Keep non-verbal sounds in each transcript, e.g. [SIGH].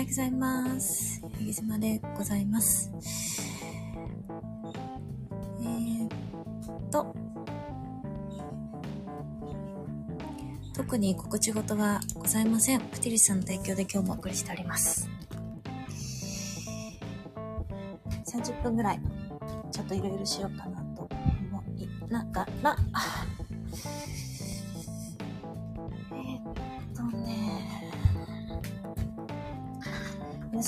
ようございます。えぎ島でございます。えー、っと、特に告知事はございません。プティリスさんの提供で今日もお送りしております。30分ぐらい、ちょっといろいろしようかなと思いながら、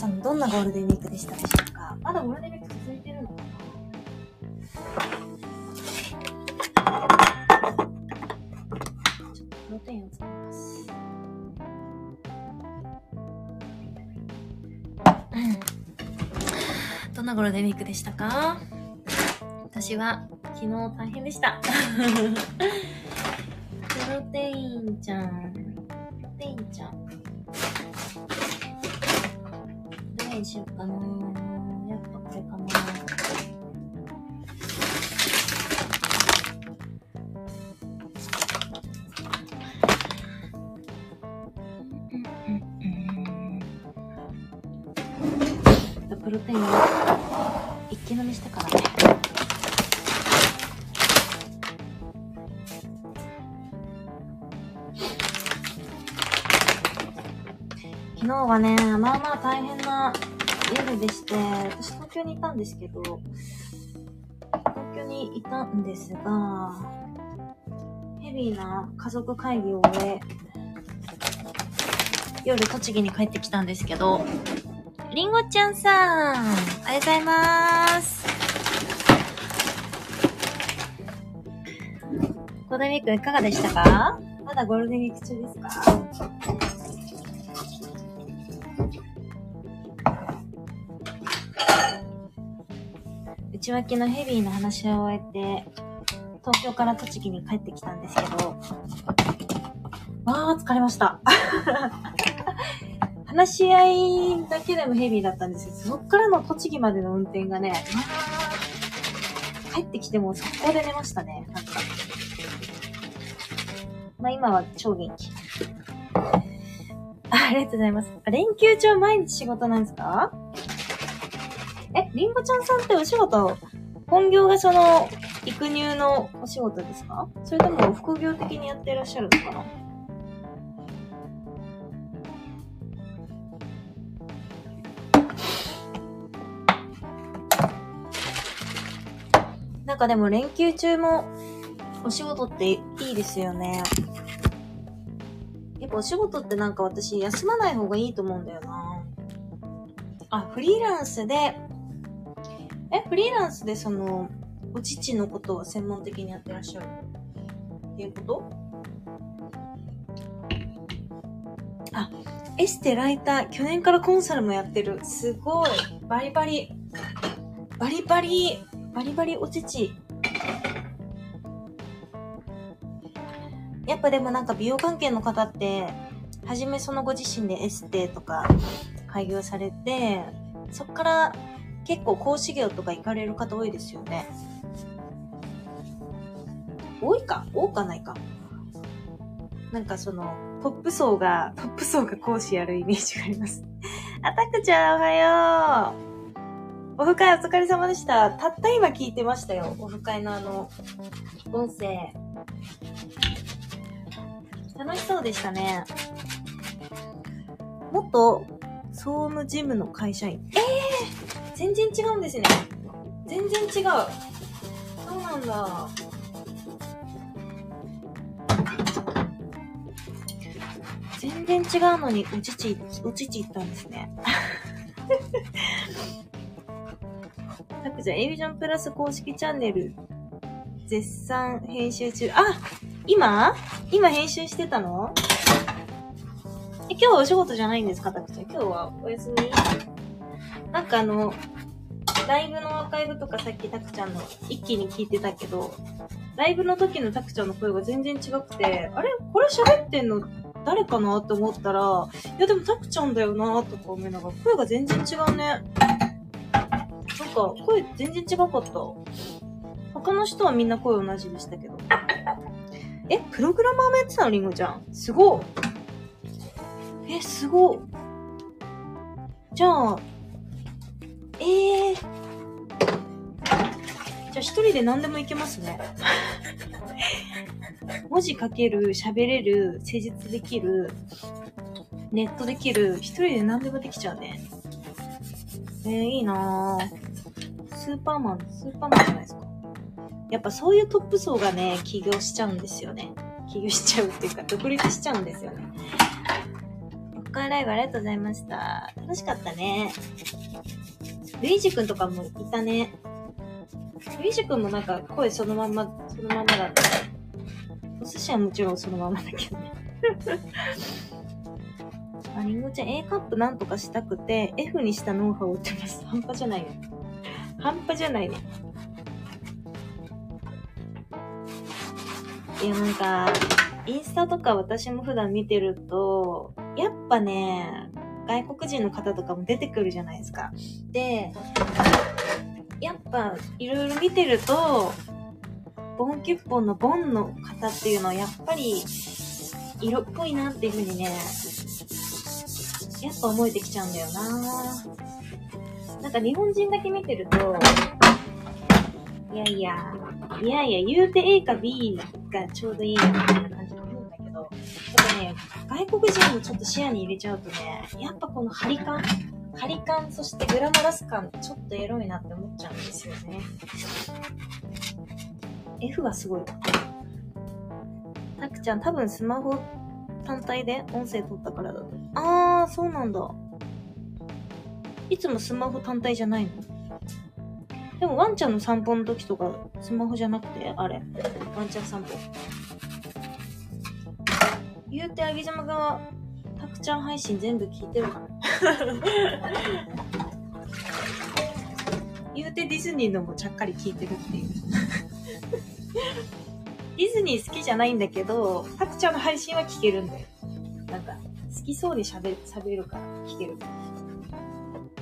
さんどんなゴールデンウィークでしたでしょうか？まだゴールデンウィーク続いてるのかなちょっとプロテインを使います。うんどんなゴールデンウィークでしたか？私は昨日大変でした。[LAUGHS] プロテインちゃん。にしようかなやっぱこれかなプロテイン一気飲みしてからね。昨日はね、まあまあ大変な夜でして、私東京にいたんですけど、東京にいたんですが、ヘビーな家族会議を終え、夜栃木に帰ってきたんですけど、りんごちゃんさん、おはようございます。ゴールデンウィークいかがでしたか？まだゴールデンウィーク中ですか？内訳のヘビーな話を終えて、東京から栃木に帰ってきたんですけど、まあ疲れました。[LAUGHS] 話し合いだけでもヘビーだったんですけど、そっからの栃木までの運転がね、帰ってきても速攻で寝ましたね、なんか。まあ今は超元気。ありがとうございます。連休中毎日仕事なんですか？え、りんごちゃんさんってお仕事、本業がその、育乳のお仕事ですか？それとも副業的にやってらっしゃるのかな？なんかでも連休中もお仕事っていいですよね。やっぱお仕事ってなんか私休まない方がいいと思うんだよな。あ、フリーランスで、え、フリーランスでその、お乳のことを専門的にやってらっしゃるっていうこと？あ、エステライター、去年からコンサルもやってる。すごい。バリバリ。バリバリ、バリバリお乳。やっぱでもなんか美容関係の方って、はじめそのご自身でエステとか開業されて、そっから結構講師業とか行かれる方多いですよね。多いか？多かないか。なんかその、トップ層が、[LAUGHS] トップ層が講師やるイメージがあります。あたくちゃんおはよう。オフ会お疲れ様でした。たった今聞いてましたよ。オフ会のあの、音声。楽しそうでしたね。元総務事務の会社員。ええー、全然違うんですね。全然違う。そうなんだ。全然違うのに、おちち、おちち行ったんですね。たくちゃん、エビジョンプラス公式チャンネル、絶賛編集中。あ今？今編集してたの？え、今日はお仕事じゃないんですか、たくちゃん。今日はお休みなんかあの、ライブのアーカイブとかさっきたくちゃんの一気に聞いてたけど、ライブの時のたくちゃんの声が全然違くて、あれ？これ喋ってんの誰かなって思ったら、いやでもたくちゃんだよなとか思いながら、声が全然違うね。なんか、声全然違かった。他の人はみんな声同じでしたけど。え、プログラマーもやってたのりんごちゃん。すごい。え、すごい。じゃあ、ええー。じゃあ一人で何でもいけますね。[LAUGHS] 文字書ける、喋れる、施術できる、ネットできる、一人で何でもできちゃうね。えー、いいなぁ。スーパーマン、スーパーマンじゃないですか。やっぱそういうトップ層がね、起業しちゃうんですよね。起業しちゃうっていうか、独立しちゃうんですよね。カーライブありがとうございました。楽しかったね。ルイージ君とかもいたね。ルイージ君もなんか声そのまんま、そのままだった。お寿司はもちろんそのままだけどね。[LAUGHS] あ、りんごちゃん A カップなんとかしたくて F にしたノウハウを売ってます。半端じゃないね。半端じゃないね。いや、なんか、インスタとか私も普段見てると、やっぱね、外国人の方とかも出てくるじゃないですか。で、やっぱいろいろ見てると、ボンキュッポンのボンの方っていうのはやっぱり色っぽいなっていう風にね、やっぱ思えてきちゃうんだよななんか日本人だけ見てると、いやいや、いやいや、言うて A か B がちょうどいいよみたいな感ど、やっぱね、外国人もちょっと視野に入れちゃうとね、やっぱこの張り感張り感、そしてグラマラス感、ちょっとエロいなって思っちゃうんですよね。F がすごい。たくちゃん、多分スマホ単体で音声撮ったからだと。あー、そうなんだ。いつもスマホ単体じゃないの？でもワンちゃんの散歩の時とか、スマホじゃなくて、あれ？ワンちゃん散歩。言うて、あげざまが、たくちゃん配信全部聞いてるかな言うてディズニーのもちゃっかり聞いてるっていう。ディズニー好きじゃないんだけど、たくちゃんの配信は聞けるんだよ。なんか、好きそうに喋る、喋るから聞ける。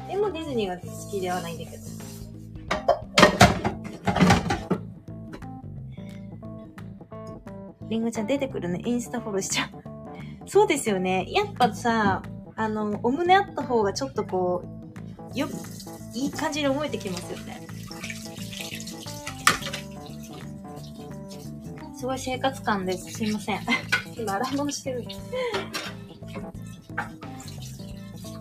でもディズニーが好きではないんだけど。りんごちゃん出てくるね。インスタフォローしちゃう。そうですよね。やっぱさ、あの、お胸あった方がちょっとこう、よ、いい感じに思えてきますよね。すごい生活感です。すいません。今洗い物してる。[LAUGHS]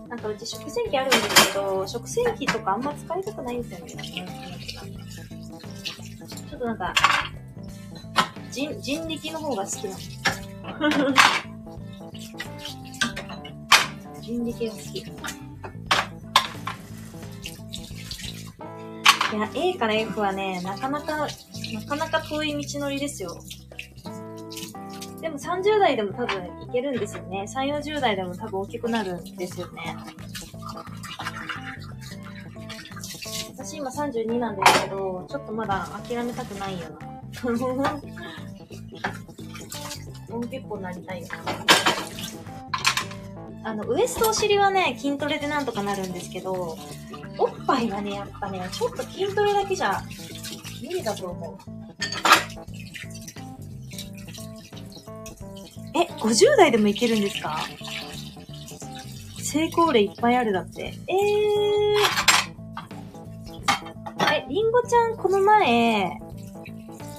なんかうち食洗機あるんですけど、食洗機とかあんま使いたくないんですよね。ちょっとなんか、人、人力の方が好きなの。人力が好き。いや、A から F はね、なかなか、なかなか遠い道のりですよ。でも30代でも多分いけるんですよね。3、40代でも多分大きくなるんですよね。私今32なんですけど、ちょっとまだ諦めたくないよな。[LAUGHS] もう結構なりたいよあの、ウエストお尻はね、筋トレでなんとかなるんですけど、おっぱいはね、やっぱね、ちょっと筋トレだけじゃ無理だと思う。え、50代でもいけるんですか？成功例いっぱいあるだって。えー。え、りんごちゃんこの前、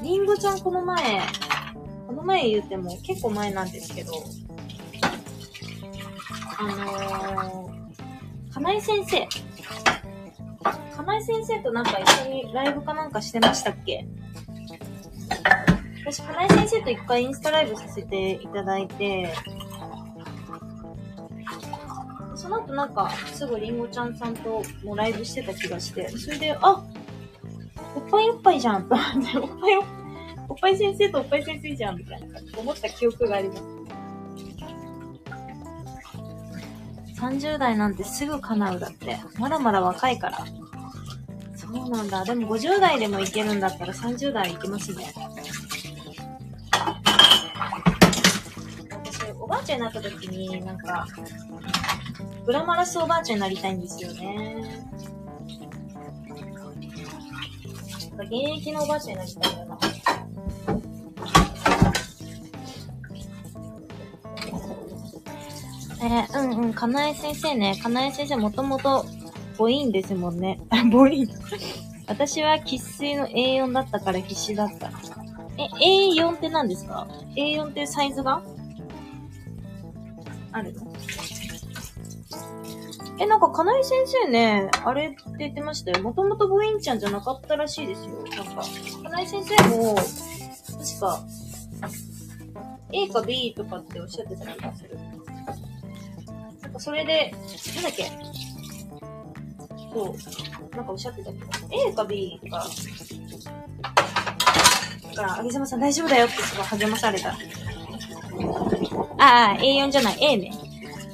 りんごちゃんこの前、この前言っても結構前なんですけど、あのー、金井先生。金井先生となんか一緒にライブかなんかしてましたっけ？私、金井先生と一回インスタライブさせていただいて、その後なんか、すぐりんごちゃんさんともライブしてた気がして、それで、あおっぱいおっぱいじゃんと思って、おっぱいおっぱい、おっぱい先生とおっぱい先生じゃんみたいな思った記憶があります。30代なんてすぐ叶うだって。まだまだ若いから。そうなんだ。でも50代でもいけるんだったら30代いけますね。私、おばあちゃんになった時に、なんか、グラマラスおばあちゃんになりたいんですよね。現役のおばあちゃんになりたいんだな。えー、うんうん、かなえ先生ね。かなえ先生もともと母音ですもんね。[LAUGHS] 母音。私は喫水の A4 だったから必死だった。え、A4 って何ですか ?A4 ってサイズが？あるの？え、なんか、かなえ先生ね、あれって言ってましたよ。もともと母音ちゃんじゃなかったらしいですよ。なんか、かなえ先生も、確か、A か B とかっておっしゃってた気がする。それで、なんだっけ？そう。なんかおっしゃってたけど、A か B か、だから、あげざまさん大丈夫だよってすごい励まされた。ああ、A4 じゃない、A ね。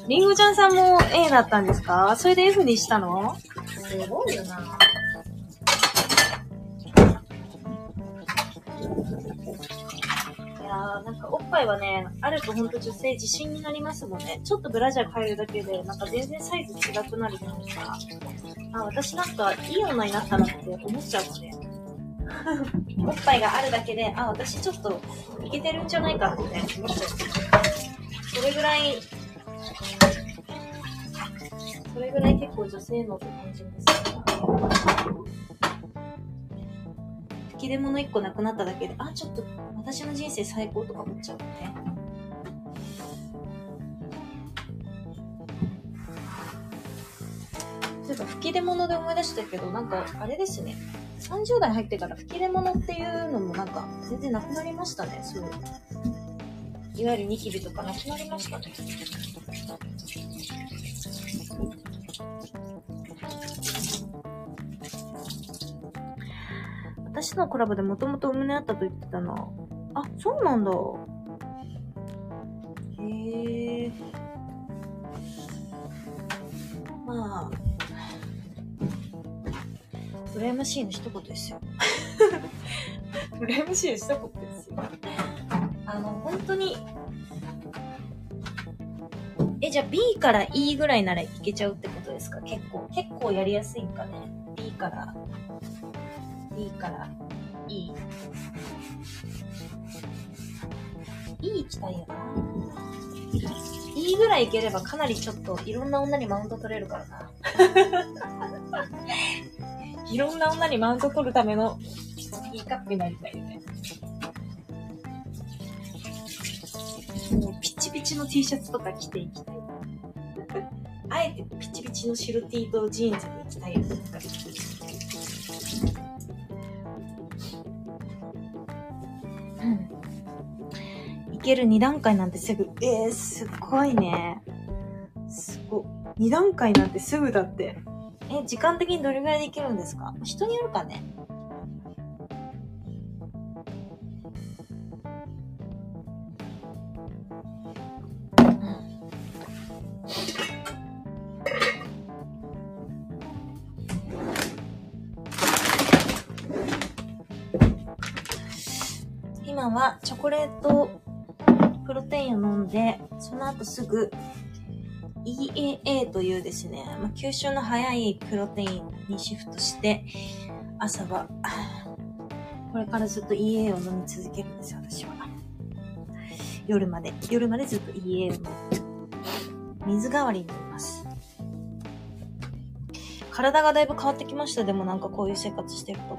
りんごちゃんさんも A だったんですか？それで F にしたの？すごいよな。おっぱいはね、あるとほんと女性自信になりますもんね。ちょっとブラジャー変えるだけで、なんか全然サイズ違くなるじゃないですか。あ、私なんかいい女になったなって思っちゃうもんね。[LAUGHS] おっぱいがあるだけで、あ、私ちょっといけてるんじゃないかって思っちゃう。それぐらい、それぐらい結構女性のって感じです。き出物1個なくなっただけで、あ、ちょっと私の人生最高とか思っちゃうね。そういえば吹き出物で思い出したけど、なんかあれですね。30代入ってから吹き出物っていうのもなんか全然なくなりましたね、そう。いわゆるニキビとかなくなりましたね。私のコラボでもともとお胸あったと言ってたな。あ、そうなんだ。へえ。まあ、羨ましいの一言ですよ。[LAUGHS] 羨ましいの一言ですよ。あの、本当に、え、じゃあ B から E ぐらいならいけちゃうってことですか？結構、結構やりやすいんかね ?B から、B から E。E 行きたいよな。E ぐらいいければかなりちょっといろんな女にマウント取れるからな。[LAUGHS] いろんな女にマウント取るためのいいカップになりたいよね。もうピチピチの T シャツとか着ていきたい。[LAUGHS] あえてピチピチの白 T とジーンズにける2段階なんてすぐ、えー、すごいね。すご。2段階なんてすぐだって。え、時間的にどれぐらいでいけるんですか？人によるかね。今はチョコレートプロテインを飲んで、その後すぐ EAA というですね、まあ、吸収の早いプロテインにシフトして、朝は、[SIGHS] これからずっと EA を飲み続けるんですよ、私は。夜まで、夜までずっと EA を飲む。水代わりに飲みます。体がだいぶ変わってきました、でもなんかこういう生活してると。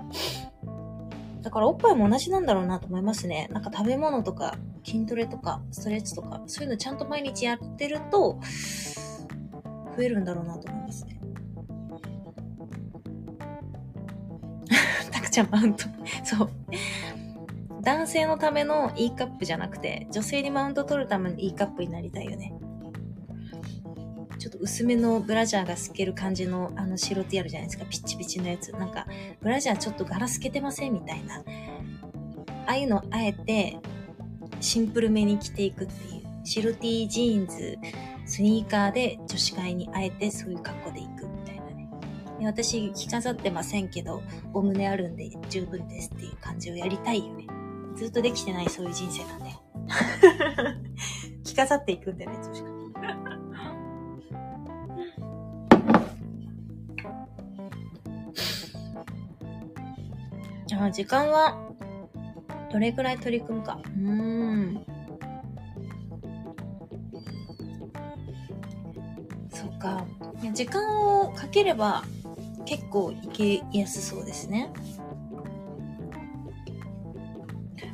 だからおっぱいも同じなんだろうなと思いますね。なんか食べ物とか筋トレとかストレッチとかそういうのちゃんと毎日やってると増えるんだろうなと思いますね。たくちゃんマウント。そう。男性のための E カップじゃなくて、女性にマウント取るための E カップになりたいよね。ちょっと薄めのブラジャーが透ける感じのあの白 T あるじゃないですか。ピッチピチのやつ。なんか、ブラジャーちょっと柄透けてません？みたいな。ああいうのあえてシンプルめに着ていくっていう。白 T ジーンズ、スニーカーで女子会にあえてそういう格好で行くみたいなね。私着飾ってませんけど、お胸あるんで十分ですっていう感じをやりたいよね。ずっとできてないそういう人生なんで。[LAUGHS] 着飾っていくんでね、女子会。じゃあ時間はどれくらい取り組むか。うーん。っか。時間をかければ結構いけやすそうですね。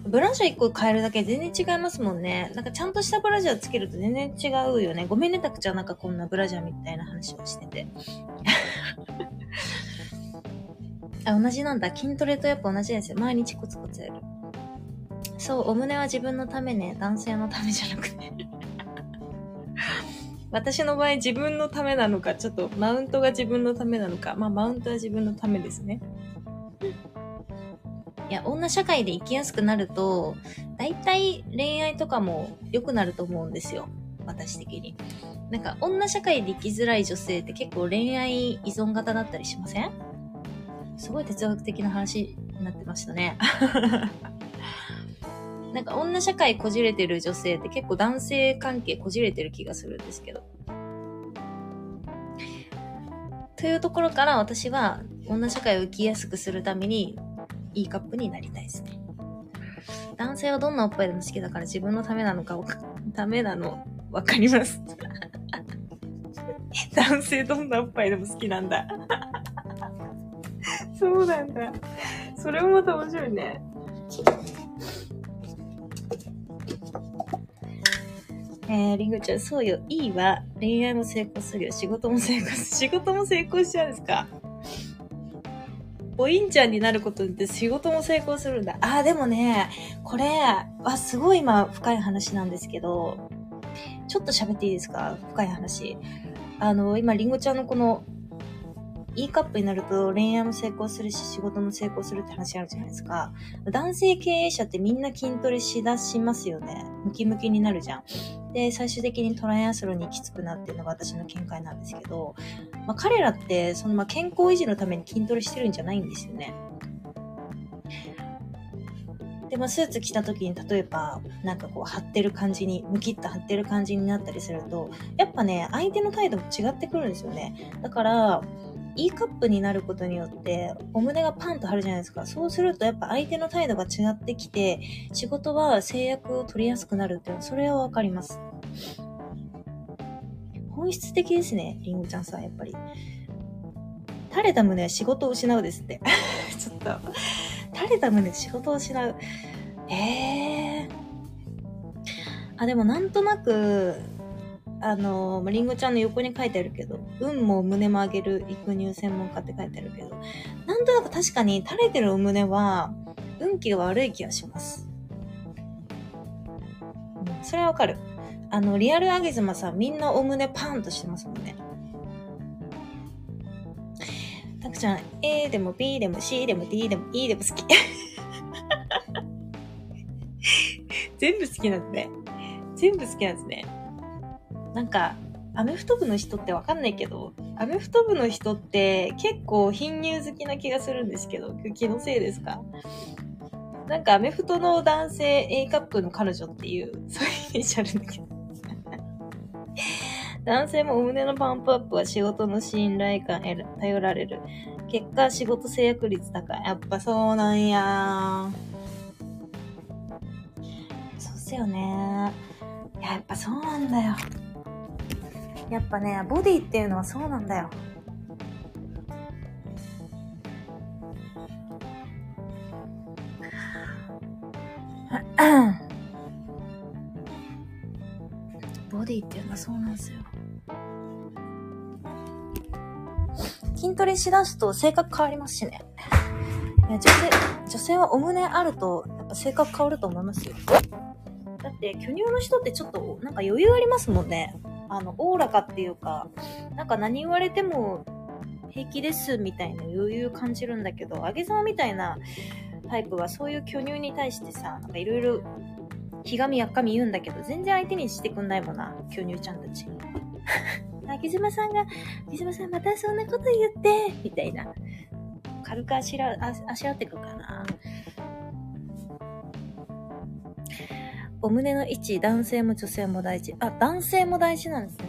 ブラジャー1個変えるだけ全然違いますもんね。なんかちゃんとしたブラジャーつけると全然違うよね。ごめんね、たくちゃん。なんかこんなブラジャーみたいな話をしてて。[LAUGHS] あ、同じなんだ。筋トレとやっぱ同じですよ。毎日コツコツやる。そう、お胸は自分のためね。男性のためじゃなくて。[LAUGHS] 私の場合自分のためなのか、ちょっとマウントが自分のためなのか。まあ、マウントは自分のためですね。いや、女社会で生きやすくなると、大体恋愛とかも良くなると思うんですよ。私的に。なんか、女社会で生きづらい女性って結構恋愛依存型だったりしません？すごい哲学的な話になってましたね。なんか女社会こじれてる女性って結構男性関係こじれてる気がするんですけど。というところから私は女社会を生きやすくするためにいいカップになりたいですね。男性はどんなおっぱいでも好きだから自分のためなのか、ためなのわかります。[LAUGHS] 男性どんなおっぱいでも好きなんだ。[LAUGHS] そうなんだ。それもまた面白いね。えー、りんごちゃん、そうよ。いいわ。恋愛も成功するよ。仕事も成功す。[LAUGHS] 仕事も成功しちゃうんですか？おいんちゃんになることって仕事も成功するんだ。ああ、でもね、これはすごい今深い話なんですけど、ちょっと喋っていいですか？深い話。あの、今、りんごちゃんのこの E カップになると恋愛も成功するし仕事も成功するって話あるじゃないですか。男性経営者ってみんな筋トレしだしますよね。ムキムキになるじゃん。で、最終的にトライアスロンに行き着くなっていうのが私の見解なんですけど、まあ、彼らってそのまあ健康維持のために筋トレしてるんじゃないんですよね。で、まあ、スーツ着た時に、例えば、なんかこう、張ってる感じに、ムキッと張ってる感じになったりすると、やっぱね、相手の態度も違ってくるんですよね。だから、E カップになることによって、お胸がパンと張るじゃないですか。そうすると、やっぱ相手の態度が違ってきて、仕事は制約を取りやすくなるっていうのは、それはわかります。本質的ですね、りんごちゃんさん、やっぱり。垂れた胸は仕事を失うですって。[LAUGHS] ちょっと、垂れた胸仕事を失う。ええー。あ、でもなんとなく、あの、まりんごちゃんの横に書いてあるけど、運も胸も上げる育乳専門家って書いてあるけど、なんとなく確かに垂れてるお胸は、運気が悪い気がします。それはわかる。あの、リアルアゲズマさ、みんなお胸パンとしてますもんね。たくちゃん、A でも B でも C でも D でも E でも好き。[LAUGHS] 全部好きなんですね。全部好きなんですね。なんか、アメフト部の人ってわかんないけど、アメフト部の人って結構貧乳好きな気がするんですけど、気のせいですか？なんかアメフトの男性 A カップの彼女っていう、そういうイメージあるんだけど。[LAUGHS] 男性もお胸のパンプアップは仕事の信頼感へ頼られる。結果、仕事制約率高い。やっぱそうなんやそうっすよね。いや、やっぱそうなんだよ。やっぱね、ボディっていうのはそうなんだよ。ボディっていうのはそうなんですよ。筋トレしだすと性格変わりますしね。女性、女性はお胸あると、やっぱ性格変わると思いますよ。だって、巨乳の人ってちょっと、なんか余裕ありますもんね。あの、おおらかっていうか、なんか何言われても平気ですみたいな余裕感じるんだけど、あげざみたいなタイプはそういう巨乳に対してさ、なんかいろいろひがみやっかみ言うんだけど、全然相手にしてくんないもんな、巨乳ちゃんたち。[LAUGHS] あげずまさんが、あげさんまたそんなこと言って、みたいな。軽くあしら、あしらってくかな。お胸の位置、男性も女性も大事。あ、男性も大事なんですね。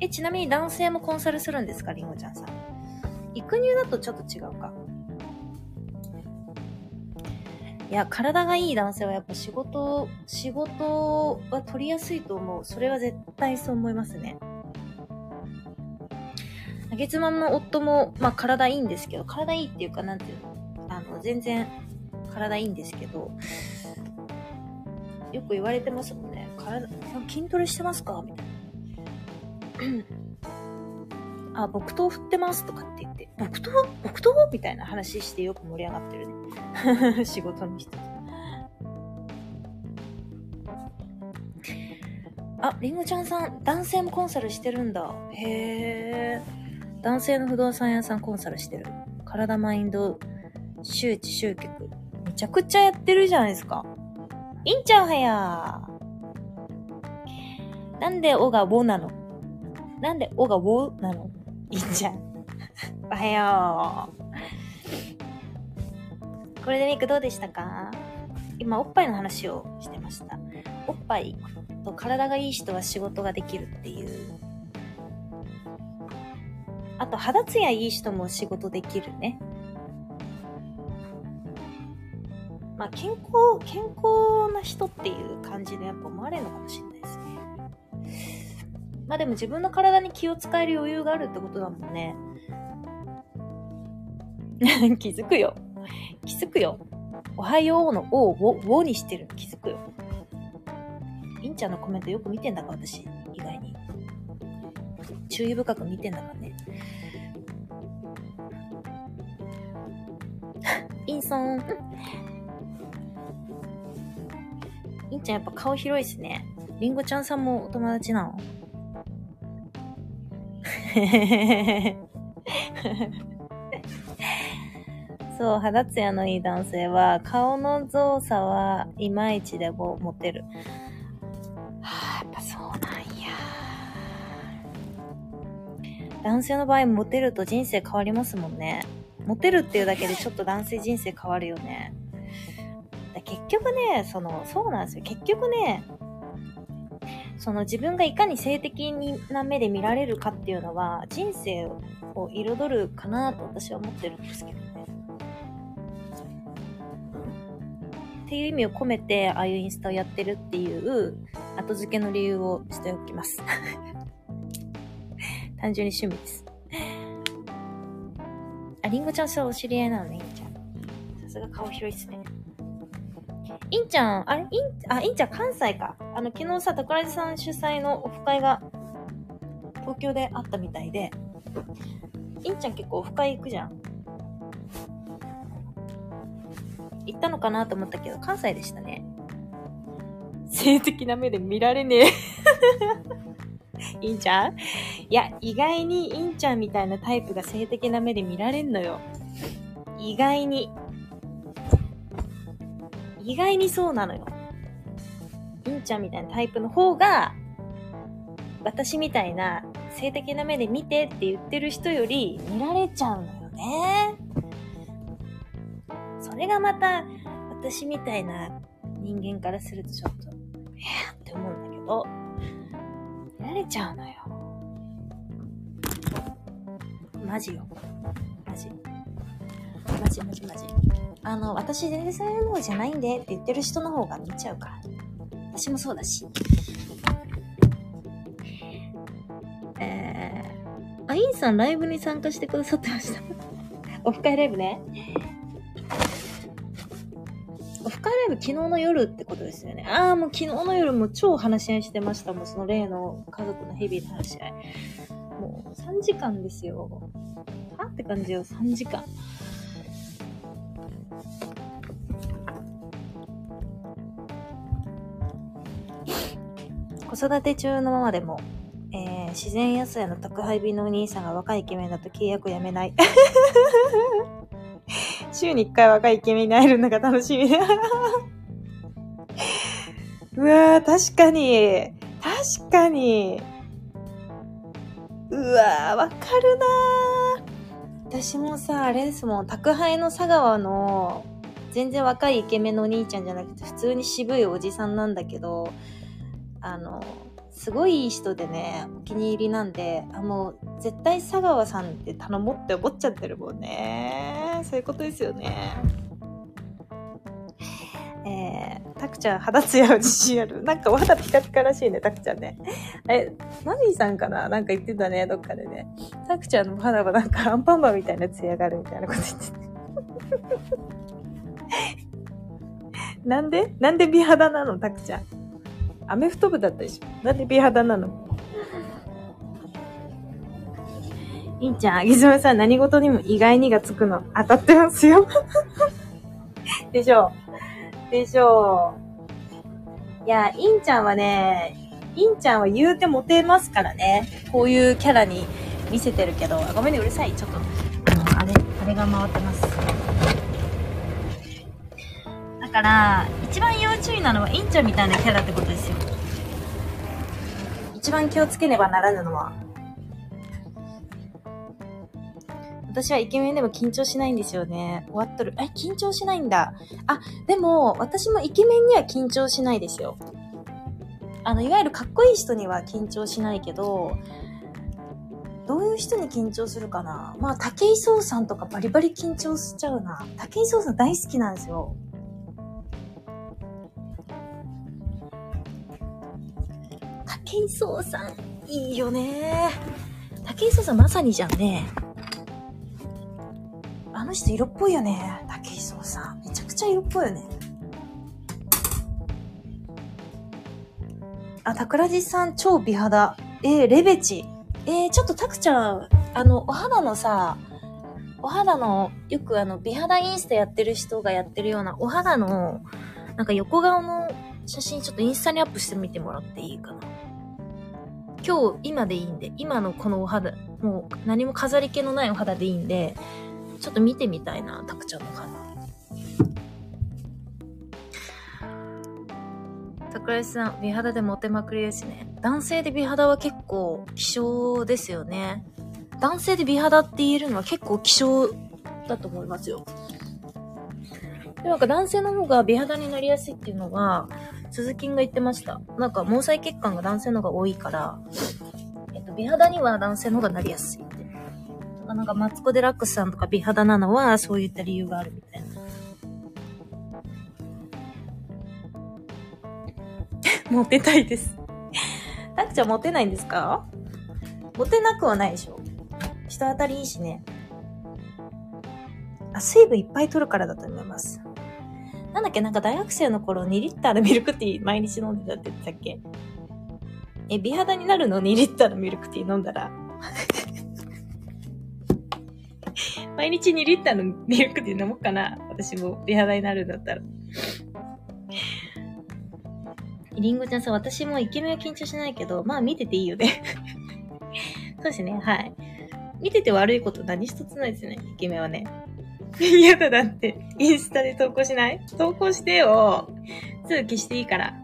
え、ちなみに男性もコンサルするんですかりんごちゃんさん。育乳だとちょっと違うか。いや、体がいい男性はやっぱ仕事、仕事は取りやすいと思う。それは絶対そう思いますね。月マンの夫も、まあ体いいんですけど、体いいっていうか、なんていうのあの、全然体いいんですけど、よく言われてますもんね。体、筋トレしてますか？みたいな。[CLEARS THROAT] あ、木刀振ってますとかって言って、木刀木刀？みたいな話してよく盛り上がってるね。[LAUGHS] 仕事の人。あ、りんごちゃんさん、男性もコンサルしてるんだ。へえ。男性の不動産屋さんコンサルしてる。体、マインド、周知、集客。めちゃくちゃやってるじゃないですか。いいんちゃうはやなんでおがぼなの？なんでおがぼなの？いいんちゃん。おはよう。これでミクどうでしたか？今、おっぱいの話をしてました。おっぱいと体がいい人は仕事ができるっていう。あと、肌ツヤいい人も仕事できるね。まあ、健康、健康な人っていう感じでやっぱ思われるのかもしれないですね。まあでも自分の体に気を使える余裕があるってことだもんね。[LAUGHS] 気づくよ。気づくよ。おはようのおを、おにしてるの気づくよ。インちゃんのコメントよく見てんだか、私。意外に。注意深く見てんだからね。[LAUGHS] インソン。インちゃんやっぱ顔広いっすね。リンゴちゃんさんもお友達なの？[LAUGHS] そう、肌ツヤのいい男性は、顔の造作はいまいちでもモテる。はあ、やっぱそうなんや。男性の場合、モテると人生変わりますもんね。モテるっていうだけでちょっと男性人生変わるよね。結局ね、その、そうなんですよ。結局ね、その自分がいかに性的な目で見られるかっていうのは人生を彩るかなと私は思ってるんですけどね。っていう意味を込めてああいうインスタをやってるっていう後付けの理由をしておきます。[LAUGHS] 単純に趣味です。あ、りんごちゃんそうお知り合いなのね、いんちゃん。さすが顔広いっすね。いんちゃん、あれ？いん、あ、いんちゃん関西か。あの、昨日さ、桜地さん主催のオフ会が、東京であったみたいで、いんちゃん結構オフ会行くじゃん。行ったのかなと思ったけど、関西でしたね。性的な目で見られねえ [LAUGHS] いんちゃん？いや、意外にいんちゃんみたいなタイプが性的な目で見られんのよ。意外に。意外にそうなのよ。いんちゃんみたいなタイプの方が、私みたいな性的な目で見てって言ってる人より見られちゃうのよね。それがまた、私みたいな人間からするとちょっと、えーって思うんだけど、見られちゃうのよ。マジよ。マジ。マジマジマジ。あの、私全然そういうのじゃないんでって言ってる人の方が見ちゃうから。私もそうだし。えー、あ、インさんライブに参加してくださってました。[LAUGHS] オフ会ライブね。オフ会ライブ昨日の夜ってことですよね。ああ、もう昨日の夜も超話し合いしてました。もうその例の家族のヘビーな話し合い。もう3時間ですよ。はって感じよ、3時間。子育て中のままでも、えー、自然野菜の宅配便のお兄さんが若いイケメンだと契約やめない。[LAUGHS] 週に1回若いイケメンに会えるのが楽しみ。[LAUGHS] うわー、確かに。確かに。うわー、わかるなー。私もさ、あれですもん、宅配の佐川の、全然若いイケメンのお兄ちゃんじゃなくて、普通に渋いおじさんなんだけど、あの、すごいいい人でね、お気に入りなんで、あ、もう、絶対佐川さんって頼もうって思っちゃってるもんね。そういうことですよね。えー、たくちゃん肌ツヤは自信ある。なんか肌ピカピカらしいね、たくちゃんね。え、マミーさんかな？なんか言ってたね、どっかでね。たくちゃんの肌はなんかアンパンマンみたいなツヤがあるみたいなこと言ってて。[LAUGHS] なんで？なんで美肌なのたくちゃん？アメフト部だったでしょなんで美肌なの？[LAUGHS] いんちゃん、あげずまさん何事にも意外にがつくの当たってますよ。[LAUGHS] でしょう。でしょう。いや、いんちゃんはね、いんちゃんは言うてモテますからね。こういうキャラに見せてるけど、ごめんね、うるさい。ちょっと、あの、あれ、あれが回ってます。から、一番要注意なのは、いんちゃんみたいなキャラってことですよ。一番気をつけねばならぬのは、私はイケメンでも緊張しないんですよね。終わっとる。え、緊張しないんだ。あ、でも、私もイケメンには緊張しないですよ。あの、いわゆるかっこいい人には緊張しないけど、どういう人に緊張するかな？まあ、武井壮さんとかバリバリ緊張しちゃうな。武井壮さん大好きなんですよ。武井壮さん、いいよね。武井壮さんまさにじゃんね。あの人色っぽいよね。武井壮さん。めちゃくちゃ色っぽいよね。あ、桜地さん超美肌。えー、レベチ。えー、ちょっとたくちゃん、あの、お肌のさ、お肌の、よくあの、美肌インスタやってる人がやってるような、お肌の、なんか横顔の写真ちょっとインスタにアップしてみてもらっていいかな。今日、今でいいんで、今のこのお肌、もう何も飾り気のないお肌でいいんで、ちょっと見てみたいな、たくちゃんの花。桜井さん、美肌でモテまくりですね。男性で美肌は結構希少ですよね。男性で美肌って言えるのは結構希少だと思いますよ。でも、なんか男性の方が美肌になりやすいっていうのは、鈴木が言ってました。なんか毛細血管が男性の方が多いから、えっと、美肌には男性の方がなりやすい。なんかマツコ・デラックスさんとか美肌なのはそういった理由があるみたいな。[LAUGHS] モテたいです。たくちゃんモテないんですか？モテなくはないでしょ。人当たりいいしね。あ、水分いっぱい取るからだと思います。なんだっけなんか大学生の頃2リッターのミルクティー毎日飲んでたって言ってたっけ？え、美肌になるの2リッターのミルクティー飲んだら [LAUGHS] 毎日2リッターのミルクで飲もうかな。私も美肌になるんだったら。りんごちゃんさ、私もイケメンは緊張しないけど、まあ見てていいよね [LAUGHS] そうですね、はい。見てて悪いこと何一つないですね、イケメンはね。嫌だだって、インスタで投稿しない？投稿してよ。すぐ消していいから。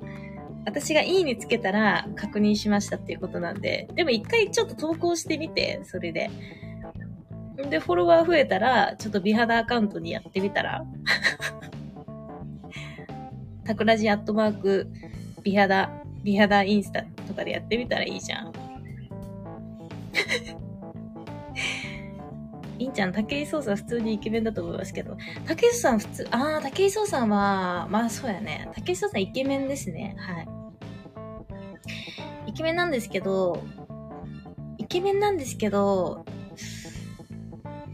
私がいいにつけたら確認しましたっていうことなんで。でも一回ちょっと投稿してみて、それで。んで、フォロワー増えたら、ちょっと美肌アカウントにやってみたら [LAUGHS] タクラジアットマーク、美肌、美肌インスタとかでやってみたらいいじゃん。いいんちゃん、竹井壮さん普通にイケメンだと思いますけど。竹井壮さん普通、あー、竹井壮さんは、まあそうやね。竹井壮さんイケメンですね。はい。イケメンなんですけど、イケメンなんですけど、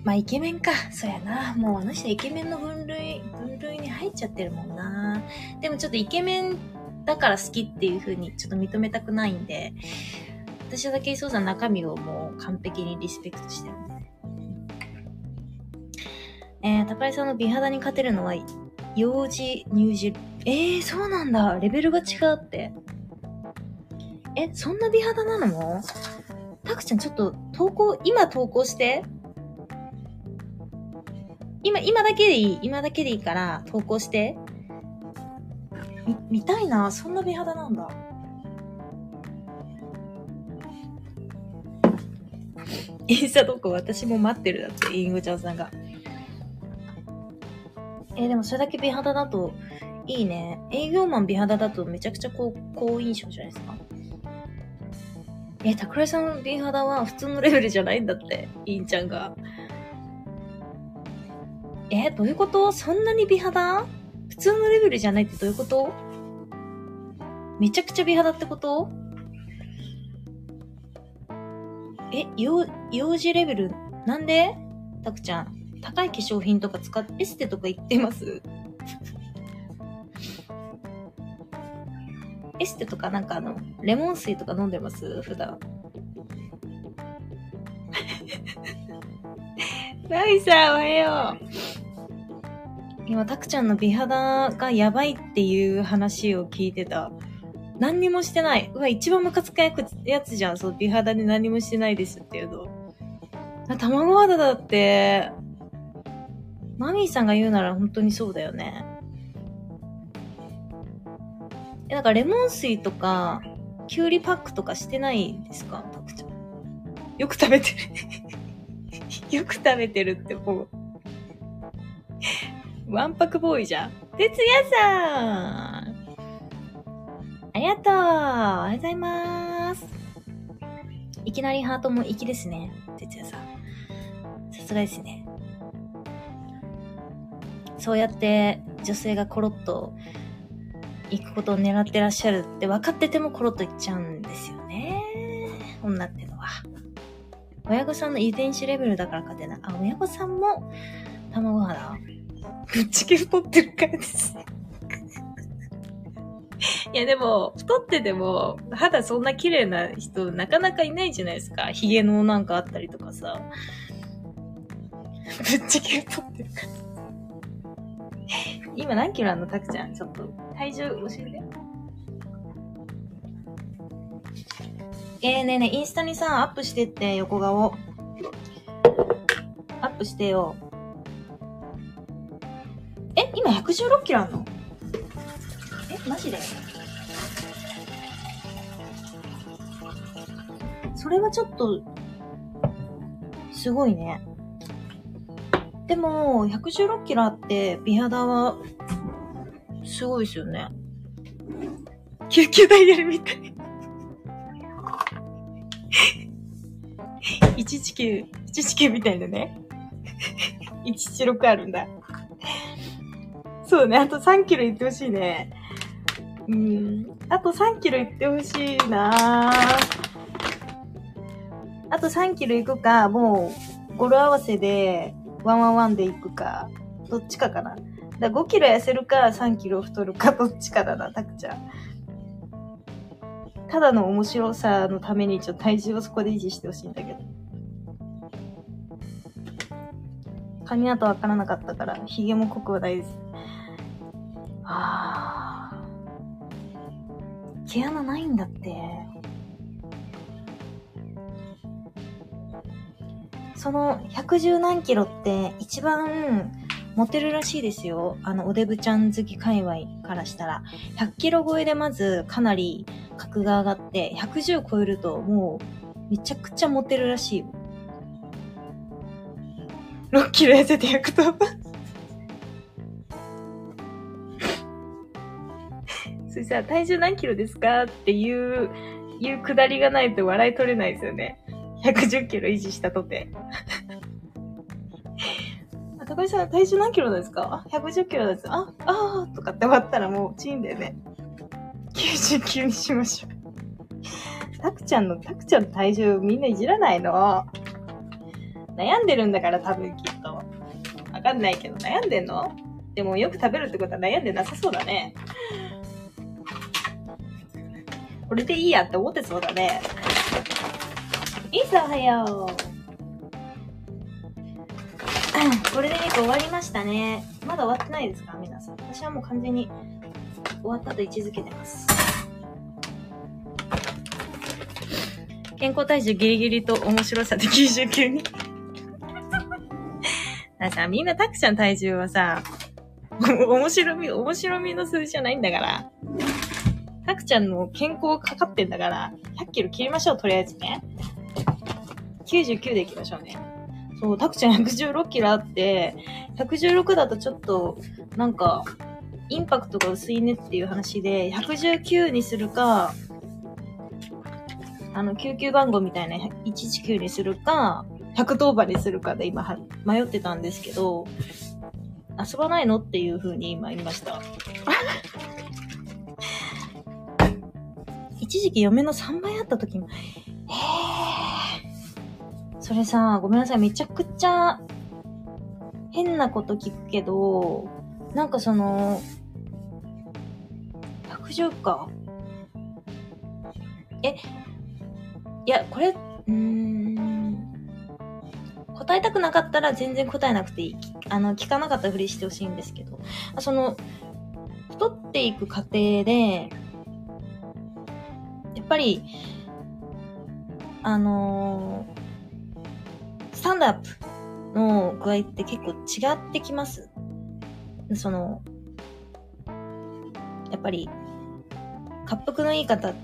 まあ、イケメンか。そうやな。もうあの人イケメンの分類、分類に入っちゃってるもんな。でもちょっとイケメンだから好きっていう風にちょっと認めたくないんで、私はだけそうさん中身をもう完璧にリスペクトしてるんで。えー、高井さんの美肌に勝てるのは、幼児乳児、えー、そうなんだ。レベルが違うって。え、そんな美肌なの？たくちゃんちょっと投稿、今投稿して。今、今だけでいい。今だけでいいから投稿して。み、見たいな。そんな美肌なんだ。インスタ投稿私も待ってるだって、インゴちゃんさんが。えー、でもそれだけ美肌だといいね。営業マン美肌だとめちゃくちゃこう、好印象じゃないですか。え、桜井さん美肌は普通のレベルじゃないんだって、インちゃんが。え、どういうこと？そんなに美肌？普通のレベルじゃないってどういうこと？めちゃくちゃ美肌ってこと？え、幼、幼児レベル、なんで？たくちゃん。高い化粧品とか使って、エステとか行ってますエステとかなんかあの、レモン水とか飲んでます？普段。[LAUGHS] ナミさん、おはよう。今、たくちゃんの美肌がやばいっていう話を聞いてた。何にもしてない。うわ、一番ムカつくやつじゃん。そう、美肌で何もしてないですっていうの。卵肌だって。マミーさんが言うなら本当にそうだよね。え、なんかレモン水とか、キュウリパックとかしてないですか？タクちゃん。よく食べてる [LAUGHS] よく食べてるってもうわんぱくボーイじゃん。てつやさんありがとうありがとうございます。いきなりハートも粋ですね。てつやさん。さすがですね。そうやって女性がコロッと行くことを狙ってらっしゃるって分かっててもコロッと行っちゃうんですよね。女ってのは。親御さんの遺伝子レベルだから勝てない。あ、親御さんも卵肌？ぶっちけ太ってるからですいやでも、太ってても、肌そんな綺麗な人なかなかいないじゃないですか。髭のなんかあったりとかさ。ぶっちけ太ってるから。[LAUGHS] 今何キロあんのたくちゃん？ちょっと、体重教えて。えー、ねえねえ、インスタにさ、アップしてって、横顔。アップしてよ。え今116キロあんの？えマジで？それはちょっと、すごいね。でも、116キロあって、美肌は、すごいですよね。救急ダイヤルみたい。[LAUGHS] 119、119みたいなね。[LAUGHS] 116あるんだ。そうね、あと3キロ行ってほしいね。うん。あと3キロ行ってほしいなあと3キロ行くか、もう、語呂合わせで、ワンワンワンで行くか、どっちかかな。だ5キロ痩せるか、3キロ太るか、どっちかだな、たくちゃん。ただの面白さのために、ちょっと体重をそこで維持してほしいんだけど。髪跡わからなかったから、髭も濃くはないです。ああ。毛穴ないんだって。その110何キロって一番モテるらしいですよ。あの、おデブちゃん好き界隈からしたら。100キロ超えでまずかなり格が上がって、110超えるともうめちゃくちゃモテるらしいよ。6キロ痩せて100と。[LAUGHS] それさ、体重何キロですかっていう、いうくだりがないと笑い取れないですよね。110キロ維持したとて。あ、高橋さん、体重何キロですか、110キロです。あ、あーとかって終わったらもうチーンだよね。99にしましょう。たくちゃんの、たくちゃんの体重みんないじらないの？悩んでるんだから多分きっと。わかんないけど悩んでんの？でもよく食べるってことは悩んでなさそうだね。これでいいやって思ってそうだね。いいさ、おはよう。これで2個終わりましたね。まだ終わってないですか？皆さん。私はもう完全に終わったと位置づけてます。健康体重ギリギリと面白さで99に。ださ、みんなたくちゃん体重はさ、面白み、面白みの数字じゃないんだから。たくちゃんの健康かかってんだから、100キロ切りましょう、とりあえずね。99でいきましょうね。そう、たくちゃん116キロあって、116だとちょっと、なんか、インパクトが薄いねっていう話で、119にするか、あの、救急番号みたいな119にするか、110番にするかで今迷ってたんですけど、遊ばないのっていう風に今言いました。[LAUGHS] 一時期嫁の3倍あった時も、へー。それさ、ごめんなさい、めちゃくちゃ変なこと聞くけど、なんかその、百獣か？え、いや、これ、うーん、答えたくなかったら全然答えなくていい。あの、聞かなかったふりしてほしいんですけど、その、太っていく過程で、やっぱり、あのータンドアップの具合って結構違ってきます。その、やっぱり、滑腹のいい方、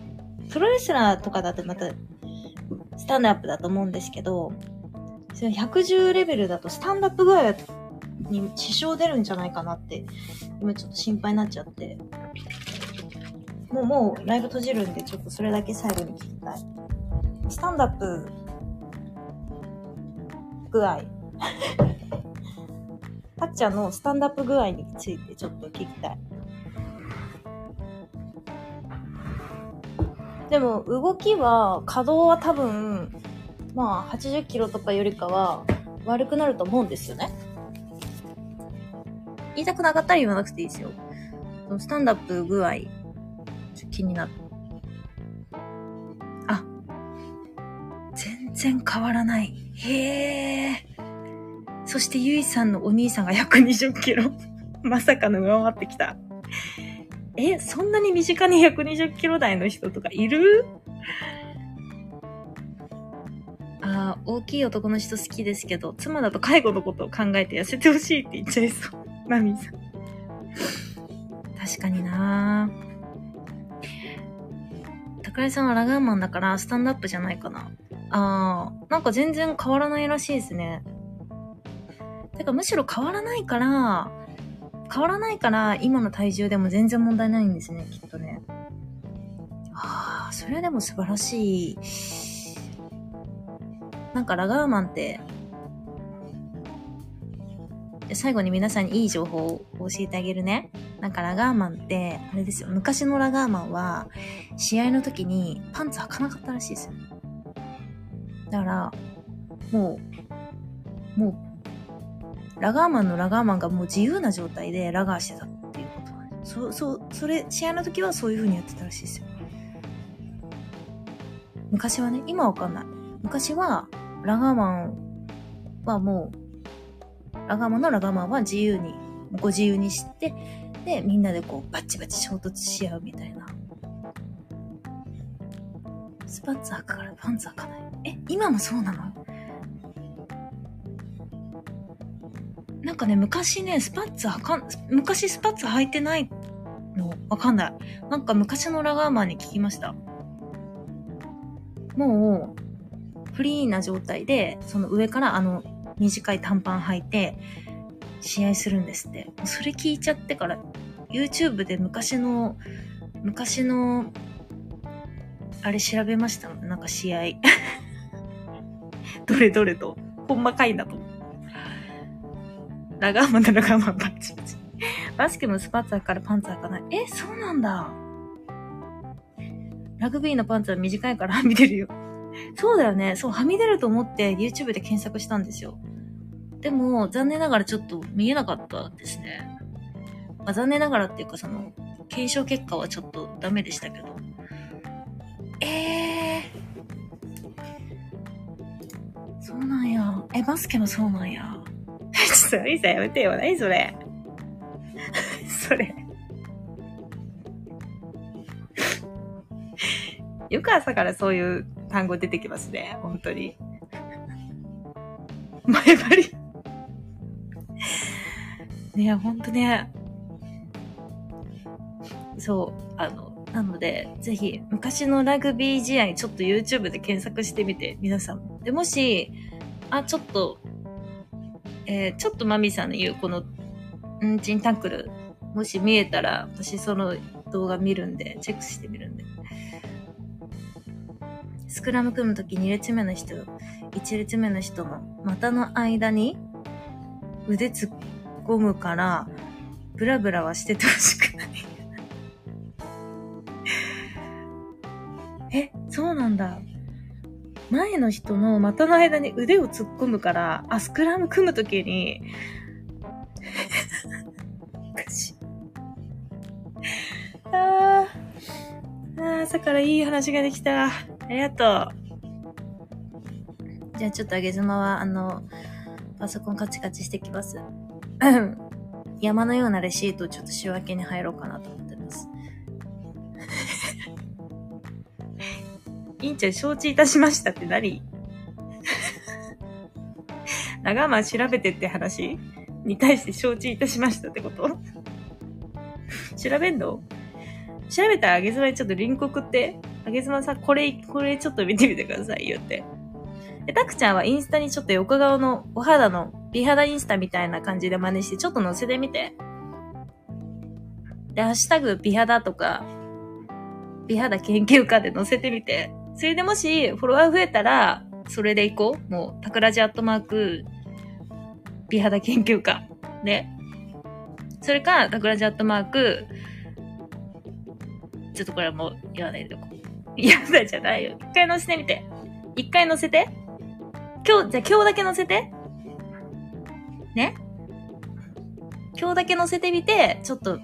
プロレスラーとかだとまた、スタンドアップだと思うんですけど、それ110レベルだとスタンドアップ具合に支障出るんじゃないかなって、今ちょっと心配になっちゃって。もう、もう、ライブ閉じるんで、ちょっとそれだけ最後に聞きたい。スタンドアップ、具合。[LAUGHS] たっちゃんのスタンドアップ具合についてちょっと聞きたい。でも、動きは、稼働は多分、まあ、80キロとかよりかは、悪くなると思うんですよね。言いたくなかったら言わなくていいですよ。スタンドアップ具合、ちょっと気になる。あ、全然変わらない。へえ。そしてゆいさんのお兄さんが120キロ。[LAUGHS] まさかの上回ってきた。え、そんなに身近に120キロ台の人とかいる？あー大きい男の人好きですけど、妻だと介護のことを考えて痩せてほしいって言っちゃいそう。[LAUGHS] マミーさん。確かにな高井さんはラガーマンだからスタンドアップじゃないかな。あー、なんか全然変わらないらしいですね。てかむしろ変わらないから、変わらないから今の体重でも全然問題ないんですね、きっとね。ああ、それはでも素晴らしい。なんかラガーマンって、最後に皆さんにいい情報を教えてあげるね。なんかラガーマンって、あれですよ、昔のラガーマンは、試合の時にパンツ履かなかったらしいですよ。だから、もう、もう、ラガーマンのラガーマンがもう自由な状態でラガーしてたっていうこと、そう、そう、それ、試合の時はそういう風にやってたらしいですよ。昔はね、今わかんない。昔は、ラガーマンはもう、ラガーマンのラガーマンは自由に、ご自由にして、で、みんなでこう、バッチバチ衝突し合うみたいな。パッツ履くからパンツ履かない。え、今もそうなの？なんかね、昔ね、スパッツ履かん、昔スパッツ履いてないのわかんない。なんか昔のラガーマンに聞きました。もう、フリーな状態で、その上からあの、短い短パン履いて、試合するんですって。それ聞いちゃってから、YouTube で昔の、昔の、あれ調べましたなんか試合。[LAUGHS] どれどれと。ほんまかいなと。ラガーマンとラガーマンバッチバチ。バスケもスパッツだからパンツ履かない。え、そうなんだ。ラグビーのパンツは短いから [LAUGHS] はみ出るよ。そうだよね。そう、はみ出ると思って YouTube で検索したんですよ。でも、残念ながらちょっと見えなかったですね。まあ、残念ながらっていうか、その、検証結果はちょっとダメでしたけど。ええー。そうなんや。え、バスケもそうなんや。[LAUGHS] ちょっと、リサやめてよ。何それ。[LAUGHS] それ。[LAUGHS] よく朝からそういう単語出てきますね。本当に。前張り。ねえ、ほんとね。そう、あの、なので、ぜひ、昔のラグビー試合、ちょっと YouTube で検索してみて、皆さん。で、もし、あ、ちょっと、えーちょっとマミさんの言う、この、うんちんタックル、もし見えたら、私その動画見るんで、チェックしてみるんで。スクラム組むとき2列目の人、1列目の人の股の間に腕突っ込むから、ブラブラはしててほしくそうなんだ。前の人の股の間に腕を突っ込むから、あ、スクラム組むときに、おかしいああ、朝からいい話ができた。ありがとう。じゃあちょっとあげずまは、あの、パソコンカチカチしてきます。山のようなレシートをちょっと仕分けに入ろうかなと思ってます。いんちゃん承知いたしましたって何？[LAUGHS] 長間調べてって話に対して承知いたしましたってこと？調べんの？調べたらあげずまにちょっとリンク送って。あげずまさん、これ、これちょっと見てみてくださいよって。で、たくちゃんはインスタにちょっと横顔のお肌の美肌インスタみたいな感じで真似してちょっと載せてみて。で、ハッシュタグ美肌とか、美肌研究家で載せてみて。それでもし、フォロワー増えたら、それでいこう。もう、タクラジアットマーク、美肌研究家。ね。それか、タクラジアットマーク、ちょっとこれはもう言わないでおこう。やだじゃないよ。一回載せてみて。一回載せて。今日、じゃあ今日だけ載せて。ね今日だけ載せてみて、ちょっと、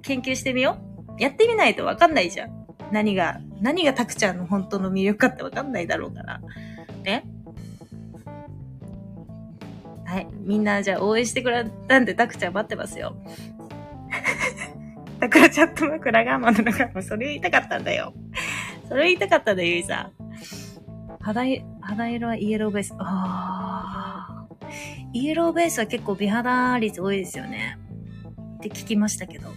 研究してみよう。やってみないとわかんないじゃん。何が、何がタクちゃんの本当の魅力かってわかんないだろうから。ねはい。みんなじゃあ応援してくれたんでタクちゃん待ってますよ。タクラチャットマークラガーマンの中もそれ言いたかったんだよ。それ言いたかったんだよ、ゆいさん。肌、肌色はイエローベース。ああ。イエローベースは結構美肌率多いですよね。って聞きましたけど。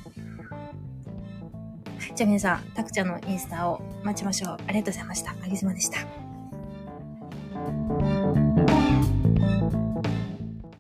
じゃあ皆さん、たくちゃんのインスタを待ちましょう。ありがとうございました。あげずまでした。